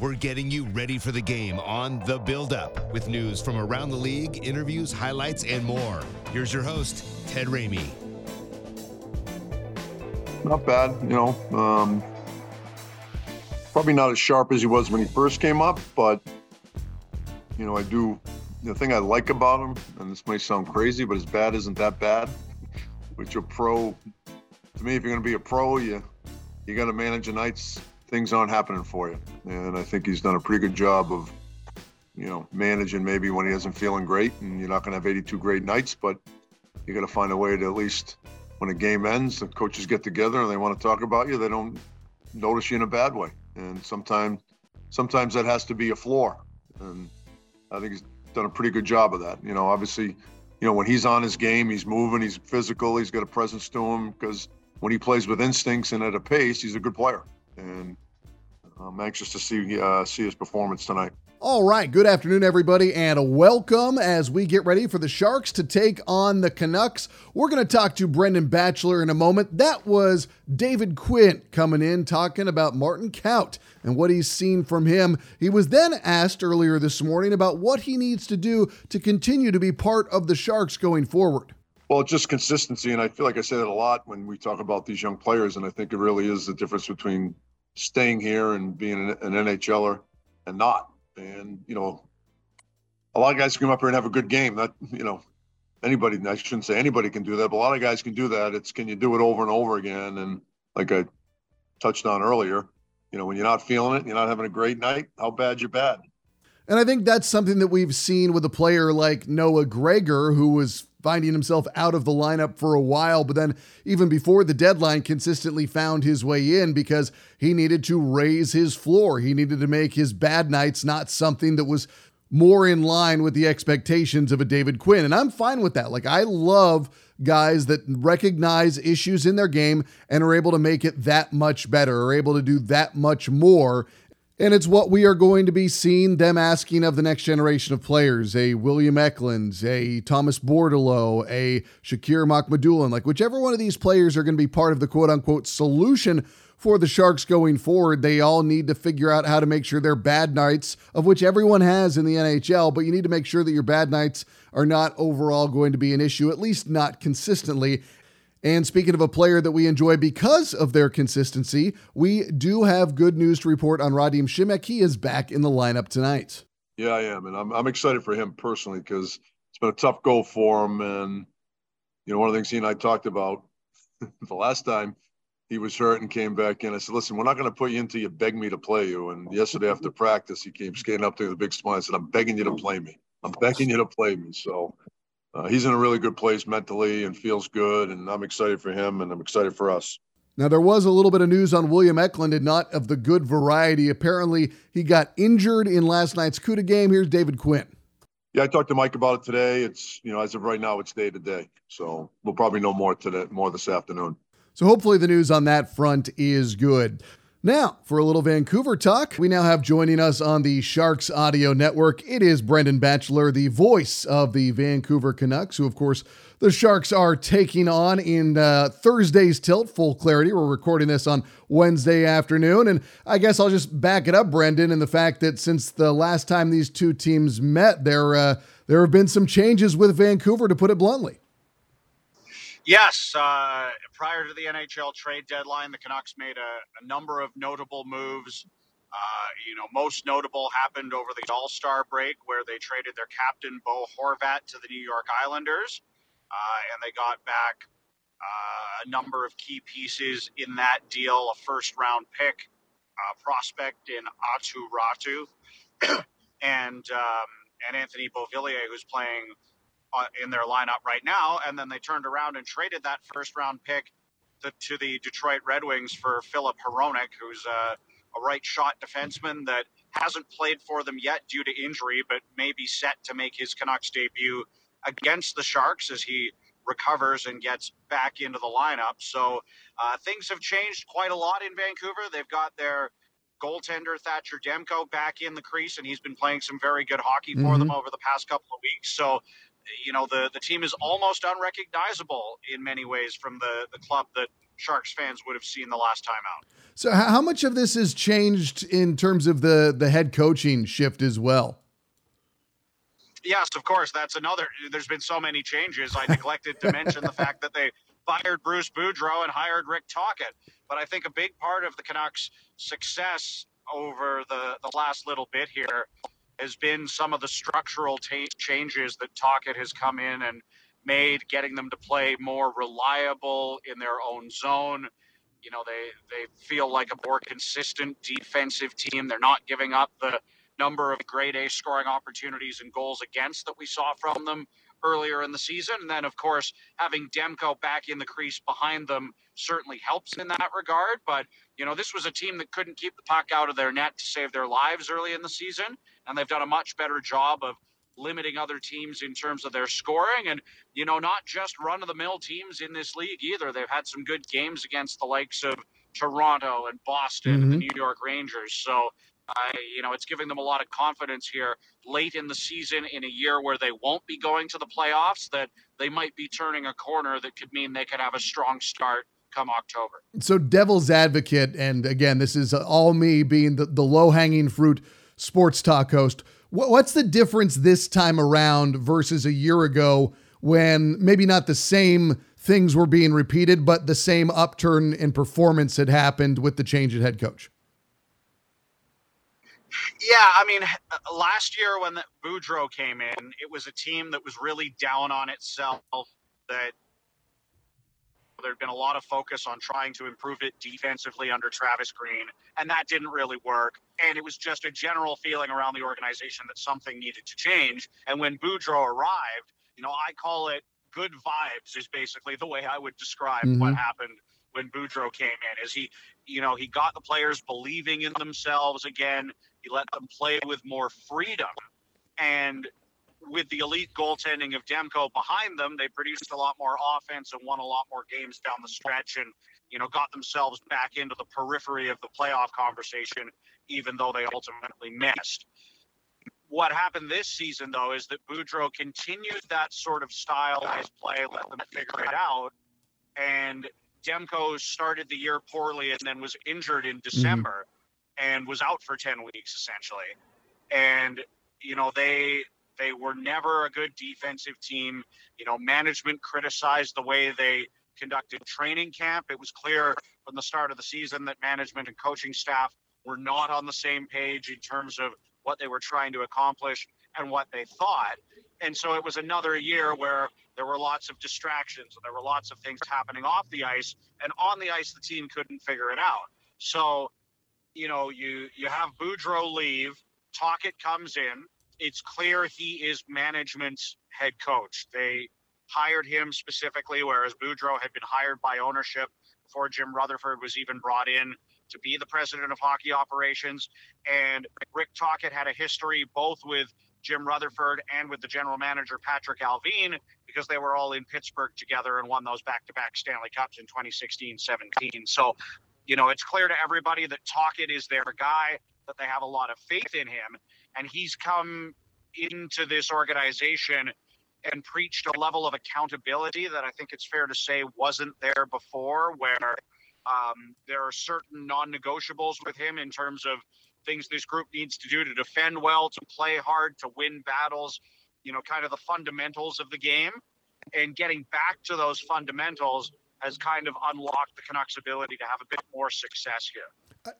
We're getting you ready for the game on The Build Up with news from around the league, interviews, highlights, and more. Here's your host, Ted Ramey. Not bad, you know. Um, probably not as sharp as he was when he first came up, but you know, I do. The thing I like about him, and this might sound crazy, but his bad isn't that bad. Which a pro, to me, if you're going to be a pro, you you got to manage the nights things aren't happening for you. And I think he's done a pretty good job of, you know, managing maybe when he isn't feeling great. And you're not going to have 82 great nights, but you got to find a way to at least when a game ends, the coaches get together and they want to talk about you. They don't notice you in a bad way. And sometimes, sometimes that has to be a floor. And I think he's done a pretty good job of that. You know, obviously, you know, when he's on his game, he's moving, he's physical, he's got a presence to him because when he plays with instincts and at a pace, he's a good player and I'm anxious to see uh, see his performance tonight. All right, good afternoon, everybody, and welcome as we get ready for the Sharks to take on the Canucks. We're going to talk to Brendan Batchelor in a moment. That was David Quinn coming in talking about Martin Kaut and what he's seen from him. He was then asked earlier this morning about what he needs to do to continue to be part of the Sharks going forward. Well, just consistency, and I feel like I say that a lot when we talk about these young players, and I think it really is the difference between staying here and being an, an NHLer and not. And you know, a lot of guys come up here and have a good game. That you know, anybody I shouldn't say anybody can do that, but a lot of guys can do that. It's can you do it over and over again? And like I touched on earlier, you know, when you're not feeling it, you're not having a great night. How bad you're bad? And I think that's something that we've seen with a player like Noah Gregor, who was finding himself out of the lineup for a while, but then even before the deadline, consistently found his way in because he needed to raise his floor. He needed to make his bad nights not something that was more in line with the expectations of a David Quinn. And I'm fine with that. Like, I love guys that recognize issues in their game and are able to make it that much better, are able to do that much more. And it's what we are going to be seeing them asking of the next generation of players a William Eklund, a Thomas Bordeleau, a Shakir Mukhamadullin. Like, whichever one of these players are going to be part of the quote unquote solution for the Sharks going forward, they all need to figure out how to make sure their bad nights, of which everyone has in the NHL, but you need to make sure that your bad nights are not overall going to be an issue, at least not consistently. And speaking of a player that we enjoy because of their consistency, we do have good news to report on Radim Simek. He is back in the lineup tonight. Yeah, I am. And I'm, I'm excited for him personally because it's been a tough go for him. And, you know, one of the things he and I talked about the last time he was hurt and came back in, I said, listen, we're not going to put you until you beg me to play you. And yesterday after practice, he came skating up to a big smile. I said, I'm begging you to play me. I'm begging you to play me. So uh, he's in a really good place mentally and feels good. And I'm excited for him and I'm excited for us. Now, there was a little bit of news on William Eklund and not of the good variety. Apparently, he got injured in last night's CUDA game. Here's David Quinn. Yeah, I talked to Mike about it today. It's, you know, as of right now, it's day to day. So we'll probably know more today, more this afternoon. So hopefully the news on that front is good. Now, for a little Vancouver talk, we now have joining us on the Sharks Audio Network. It is Brendan Batchelor, the voice of the Vancouver Canucks, who, of course, the Sharks are taking on in uh, Thursday's tilt. Full clarity. We're recording this on Wednesday afternoon. And I guess I'll just back it up, Brendan, in the fact that since the last time these two teams met, there, uh, there have been some changes with Vancouver, to put it bluntly. Yes, uh, prior to the NHL trade deadline, the Canucks made a, a number of notable moves. Uh, you know, most notable happened over the All Star break, where they traded their captain Bo Horvat to the New York Islanders, uh, and they got back uh, a number of key pieces in that deal: a first round pick, a prospect in Aatu Räty, and um, and Anthony Beauvillier, who's playing uh, in their lineup right now. And then they turned around and traded that first round pick to, to the Detroit Red Wings for Filip Hronek, who's a a right shot defenseman that hasn't played for them yet due to injury, but may be set to make his Canucks debut against the Sharks as he recovers and gets back into the lineup. So uh, things have changed quite a lot in Vancouver. They've got their goaltender Thatcher Demko back in the crease, and he's been playing some very good hockey for mm-hmm. them over the past couple of weeks. So, you know, the the team is almost unrecognizable in many ways from the the club that Sharks fans would have seen the last time out. So, how much of this has changed in terms of the the head coaching shift as well? Yes, of course. That's another. There's been so many changes. I neglected to mention the fact that they fired Bruce Boudreau and hired Rick Tocchet. But I think a big part of the Canucks' success over the, the last little bit here has been some of the structural t- changes that Tocchet has come in and made, getting them to play more reliable in their own zone. You know, they, they feel like a more consistent defensive team. They're not giving up the number of grade A scoring opportunities and goals against that we saw from them earlier in the season. And then, of course, having Demko back in the crease behind them certainly helps in that regard. But, you know, this was a team that couldn't keep the puck out of their net to save their lives early in the season. And they've done a much better job of limiting other teams in terms of their scoring. And, you know, not just run of the mill teams in this league either. They've had some good games against the likes of Toronto and Boston mm-hmm. and the mm-hmm. New York Rangers. So, I, you know, it's giving them a lot of confidence here late in the season in a year where they won't be going to the playoffs, that they might be turning a corner that could mean they could have a strong start come October. So, devil's advocate, and again, this is all me being the, the low hanging fruit sports talk host. What's the difference this time around versus a year ago when maybe not the same things were being repeated, but the same upturn in performance had happened with the change in head coach? Yeah, I mean, last year when the Boudreau came in, it was a team that was really down on itself. That there'd been a lot of focus on trying to improve it defensively under Travis Green, and that didn't really work. And it was just a general feeling around the organization that something needed to change. And when Boudreau arrived, you know, I call it good vibes is basically the way I would describe mm-hmm. what happened when Boudreau came in. Is he, you know, he got the players believing in themselves again. He let them play with more freedom. And with the elite goaltending of Demko behind them, they produced a lot more offense and won a lot more games down the stretch and, you know, got themselves back into the periphery of the playoff conversation, even though they ultimately missed. What happened this season, though, is that Boudreau continued that sort of stylized play, let them figure it out. And Demko started the year poorly and then was injured in mm-hmm. December. Mm-hmm and was out for 10 weeks essentially. And, you know, they they were never a good defensive team. You know, management criticized the way they conducted training camp. It was clear from the start of the season that management and coaching staff were not on the same page in terms of what they were trying to accomplish and what they thought. And so it was another year where there were lots of distractions and there were lots of things happening off the ice. And on the ice, the team couldn't figure it out. So you know, you you have Boudreau leave, Tocchet comes in. It's clear he is management's head coach. They hired him specifically, whereas Boudreau had been hired by ownership before Jim Rutherford was even brought in to be the president of hockey operations. And Rick Tocchet had a history both with Jim Rutherford and with the general manager Patrick Allvin because they were all in Pittsburgh together and won those back-to-back Stanley Cups in 2016-17. So you know, it's clear to everybody that Tocchet is their guy, that they have a lot of faith in him. And he's come into this organization and preached a level of accountability that I think it's fair to say wasn't there before, where um, there are certain non negotiables with him in terms of things this group needs to do to defend well, to play hard, to win battles, you know, kind of the fundamentals of the game. And getting back to those fundamentals has kind of unlocked the Canucks' ability to have a bit more success here.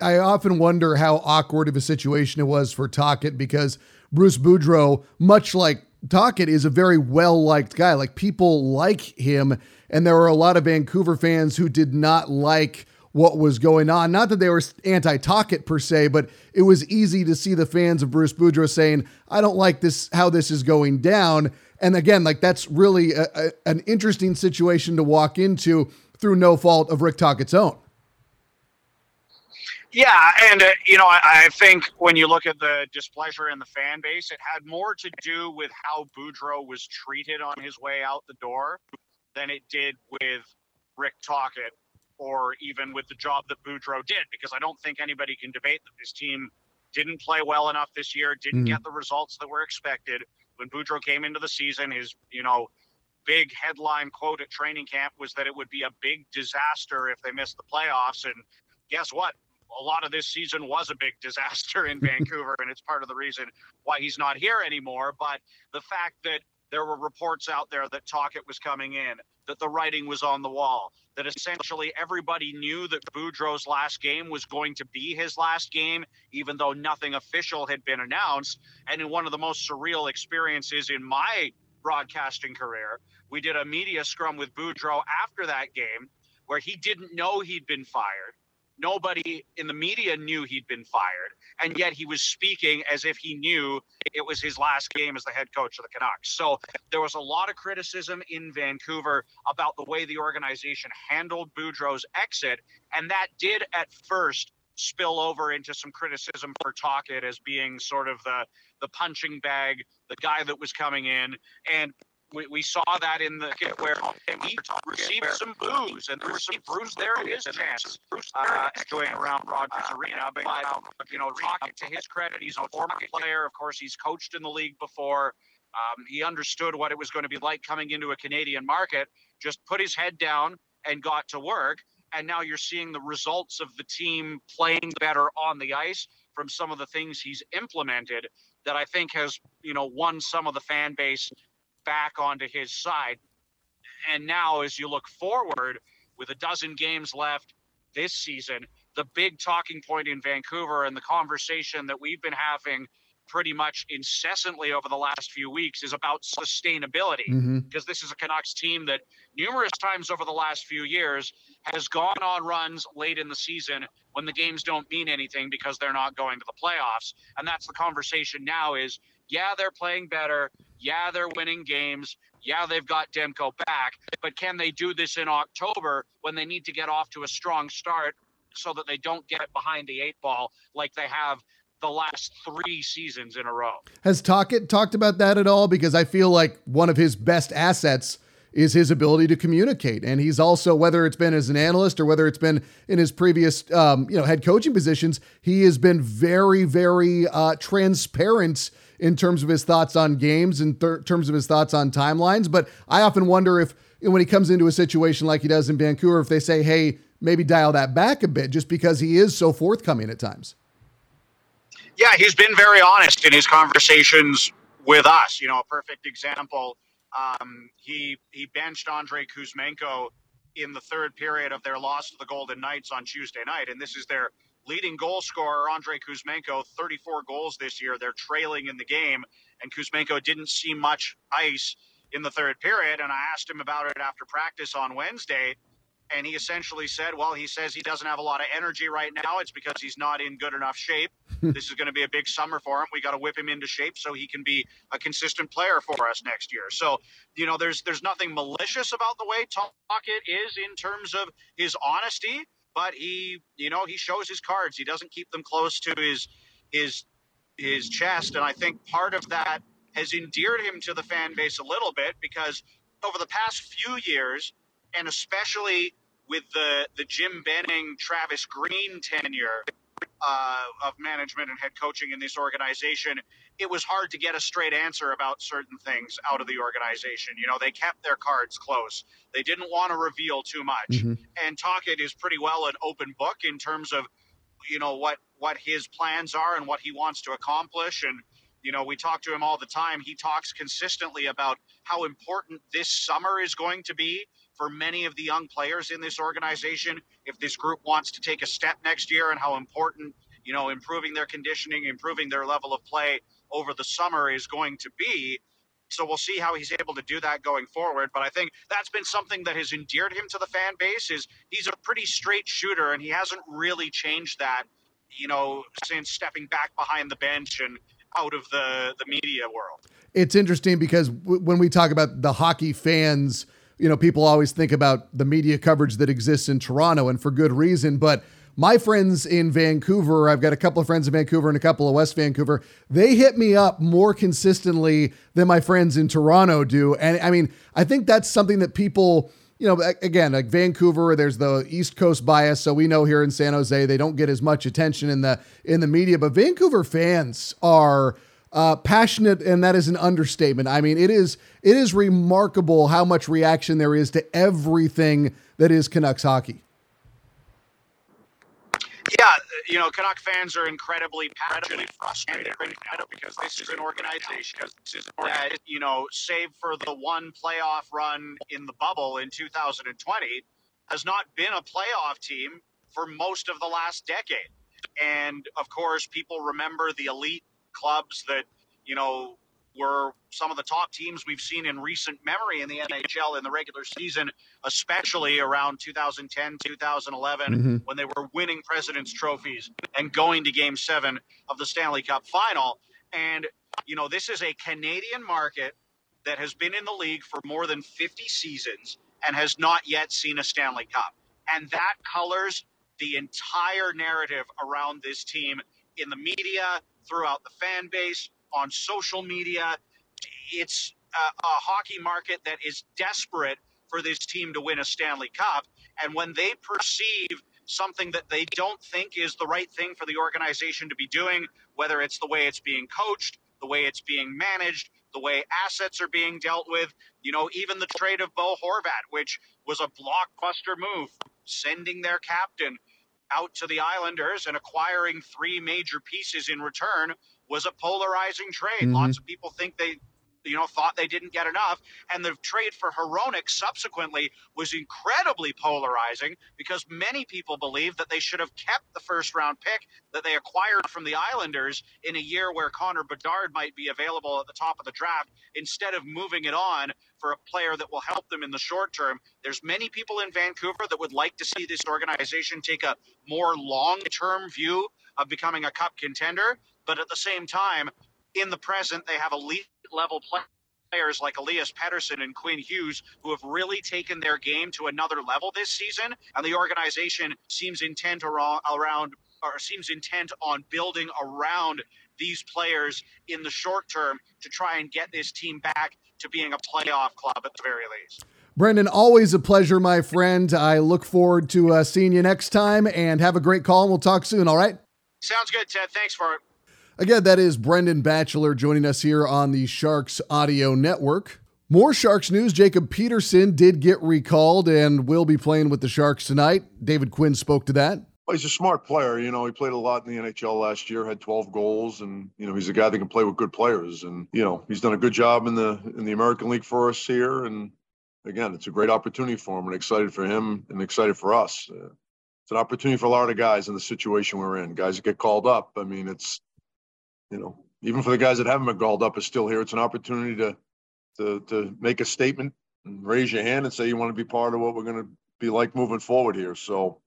I often wonder how awkward of a situation it was for Tocchet because Bruce Boudreau, much like Tocchet, is a very well liked guy. Like people like him, and there were a lot of Vancouver fans who did not like what was going on. Not that they were anti Tocchet per se, but it was easy to see the fans of Bruce Boudreau saying, "I don't like this how this is going down." And again, like that's really a, a, an interesting situation to walk into through no fault of Rick Tocchet's own. Yeah, and uh, you know, I, I, think when you look at the displeasure in the fan base, it had more to do with how Boudreau was treated on his way out the door than it did with Rick Tocchet or even with the job that Boudreau did. Because I don't think anybody can debate that this team didn't play well enough this year, didn't mm. get the results that were expected. When Boudreau came into the season, his you know big headline quote at training camp was that it would be a big disaster if they missed the playoffs. And guess what? A lot of this season was a big disaster in Vancouver, and it's part of the reason why he's not here anymore. But the fact that there were reports out there that Tocchet was coming in, that the writing was on the wall, that essentially everybody knew that Boudreau's last game was going to be his last game, even though nothing official had been announced. And in one of the most surreal experiences in my broadcasting career, we did a media scrum with Boudreau after that game where he didn't know he'd been fired. Nobody in the media knew he'd been fired. And yet he was speaking as if he knew it was his last game as the head coach of the Canucks. So there was a lot of criticism in Vancouver about the way the organization handled Boudreau's exit. And that did at first spill over into some criticism for Tocchet as being sort of the the punching bag, the guy that was coming in. And we, we saw that in the where he received some boos, and there was some bruise there in his chance uh, going around Rogers Arena. But you know, Tocchet to his credit, he's a former player. Of course, he's coached in the league before. Um, he understood what it was going to be like coming into a Canadian market. Just put his head down and got to work. And now you're seeing the results of the team playing better on the ice from some of the things he's implemented that I think has, you know, won some of the fan base back onto his side. And now, as you look forward with a dozen games left this season, the big talking point in Vancouver and the conversation that we've been having pretty much incessantly over the last few weeks is about sustainability mm-hmm. because this is a Canucks team that numerous times over the last few years has gone on runs late in the season when the games don't mean anything because they're not going to the playoffs and that's the conversation now is yeah they're playing better yeah they're winning games yeah they've got Demko back but can they do this in October when they need to get off to a strong start so that they don't get behind the eight ball like they have the last three seasons in a row. Has Tocchet talked about that at all? Because I feel like one of his best assets is his ability to communicate, and he's also whether it's been as an analyst or whether it's been in his previous um, you know head coaching positions, he has been very very uh, transparent in terms of his thoughts on games th- terms of his thoughts on timelines. But I often wonder if when he comes into a situation like he does in Vancouver, if they say, "Hey, maybe dial that back a bit," just because he is so forthcoming at times. Yeah, he's been very honest in his conversations with us. You know, a perfect example. Um, he he benched Andrei Kuzmenko in the third period of their loss to the Golden Knights on Tuesday night, and this is their leading goal scorer, Andrei Kuzmenko, 34 goals this year. They're trailing in the game, and Kuzmenko didn't see much ice in the third period. And I asked him about it after practice on Wednesday, and he essentially said, well, he says he doesn't have a lot of energy right now. It's because he's not in good enough shape. this is going to be a big summer for him. We got to whip him into shape so he can be a consistent player for us next year. So, you know, there's there's nothing malicious about the way Tocchet is in terms of his honesty, but he, you know, he shows his cards. He doesn't keep them close to his his his chest, and I think part of that has endeared him to the fan base a little bit because over the past few years and especially with the the Jim Benning, Travis Green tenure uh, of management and head coaching in this organization, it was hard to get a straight answer about certain things out of the organization. You know, they kept their cards close. They didn't want to reveal too much. Mm-hmm. And Tocchet is pretty well an open book in terms of, you know, what what his plans are and what he wants to accomplish. And you know, we talk to him all the time. He talks consistently about how important this summer is going to be for many of the young players in this organization if this group wants to take a step next year and how important you know improving their conditioning improving their level of play over the summer is going to be. So we'll see how he's able to do that going forward. But i think that's been something that has endeared him to the fan base is he's a pretty straight shooter and he hasn't really changed that you know since stepping back behind the bench and out of the the media world. It's interesting because w- when we talk about the hockey fans you know, people always think about the media coverage that exists in Toronto and for good reason. But my friends in Vancouver, I've got a couple of friends in Vancouver and a couple of West Vancouver, they hit me up more consistently than my friends in Toronto do. And I mean, I think that's something that people you know, again, like Vancouver, there's the East Coast bias, so we know here in San Jose they don't get as much attention in the in the media. But Vancouver fans are uh, passionate, and that is an understatement. I mean, it is it is remarkable how much reaction there is to everything that is Canucks hockey. Yeah, you know, Canuck fans are incredibly passionate, frustrated because this is an organization that, you know, save for the one playoff run in the bubble in 2020, has not been a playoff team for most of the last decade. And of course, people remember the elite clubs that, you know, were some of the top teams we've seen in recent memory in the NHL in the regular season, especially around 2010, 2011, mm-hmm. when they were winning President's trophies and going to game seven of the Stanley Cup final. And, you know, this is a Canadian market that has been in the league for more than 50 seasons and has not yet seen a Stanley Cup. And that colors the entire narrative around this team in the media, throughout the fan base, on social media. It's a, a hockey market that is desperate for this team to win a Stanley Cup. And when they perceive something that they don't think is the right thing for the organization to be doing, whether it's the way it's being coached, the way it's being managed, the way assets are being dealt with, you know, even the trade of Bo Horvat, which was a blockbuster move, sending their captain out to the Islanders and acquiring three major pieces in return was a polarizing trade. Mm-hmm. Lots of people think they you know, thought they didn't get enough. And the trade for Hronek subsequently was incredibly polarizing because many people believe that they should have kept the first round pick that they acquired from the Islanders in a year where Connor Bedard might be available at the top of the draft instead of moving it on for a player that will help them in the short term. There's many people in Vancouver that would like to see this organization take a more long term view of becoming a cup contender. But at the same time, in the present, they have elite level players like Elias Pettersson and Quinn Hughes who have really taken their game to another level this season. And the organization seems intent around, or seems intent on building around these players in the short term to try and get this team back to being a playoff club at the very least. Brendan, always a pleasure, my friend. I look forward to uh, seeing you next time and have a great call, and we'll talk soon, all right? Sounds good, Ted. Thanks for it. Again, that is Brendan Batchelor joining us here on the Sharks Audio Network. More Sharks news. Jacob Peterson did get recalled and will be playing with the Sharks tonight. David Quinn spoke to that. Well, he's a smart player. You know, he played a lot in the NHL last year, had 12 goals, and you know he's a guy that can play with good players. And you know he's done a good job in the in the American League for us here. And again, it's a great opportunity for him, and excited for him, and excited for us. Uh, it's an opportunity for a lot of guys in the situation we're in. Guys that get called up. I mean, it's you know, even for the guys that haven't been called up is still here. It's an opportunity to to to make a statement and raise your hand and say you want to be part of what we're going to be like moving forward here. So,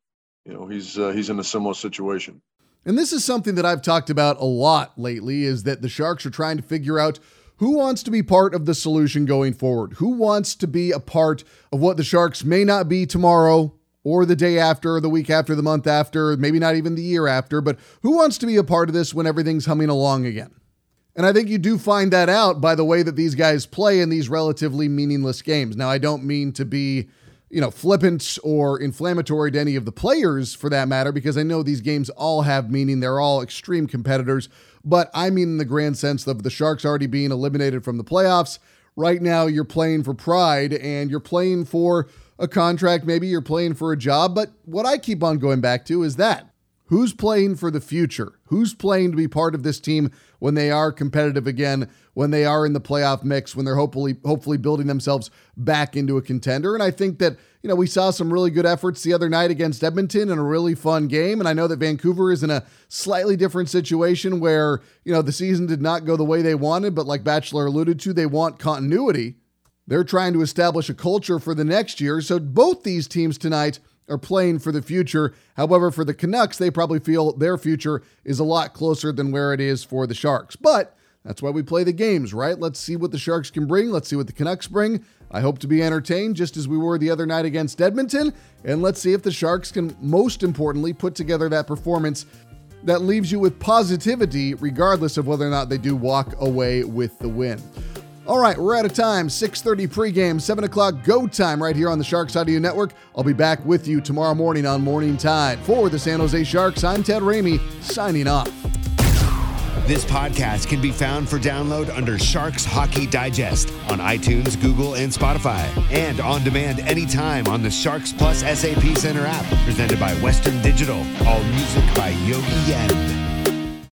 you know, he's uh, he's in a similar situation. And this is something that I've talked about a lot lately is that the Sharks are trying to figure out who wants to be part of the solution going forward? Who wants to be a part of what the Sharks may not be tomorrow, or the day after, or the week after, the month after, maybe not even the year after, but who wants to be a part of this when everything's humming along again? And I think you do find that out by the way that these guys play in these relatively meaningless games. Now, I don't mean to be, you know, flippant or inflammatory to any of the players for that matter, because I know these games all have meaning. They're all extreme competitors. But I mean, in the grand sense of the Sharks already being eliminated from the playoffs. Right now, you're playing for pride and you're playing for a contract, maybe you're playing for a job. But what I keep on going back to is that who's playing for the future? Who's playing to be part of this team when they are competitive again, when they are in the playoff mix, when they're hopefully hopefully building themselves back into a contender? And I think that, you know, we saw some really good efforts the other night against Edmonton in a really fun game. And I know that Vancouver is in a slightly different situation where, you know, the season did not go the way they wanted, but like Batchelor alluded to, they want continuity. They're trying to establish a culture for the next year. So both these teams tonight are playing for the future. However, for the Canucks, they probably feel their future is a lot closer than where it is for the Sharks. But that's why we play the games, right? Let's see what the Sharks can bring. Let's see what the Canucks bring. I hope to be entertained just as we were the other night against Edmonton. And let's see if the Sharks can, most importantly, put together that performance that leaves you with positivity, regardless of whether or not they do walk away with the win. All right, we're out of time. 6:30 pregame, 7 o'clock go time right here on the Sharks Audio Network. I'll be back with you tomorrow morning on Morning Tide. For the San Jose Sharks, I'm Ted Ramey, signing off. This podcast can be found for download under Sharks Hockey Digest on iTunes, Google, and Spotify, and on demand anytime on the Sharks Plus SAP Center app, presented by Western Digital. All music by Yogi Yen.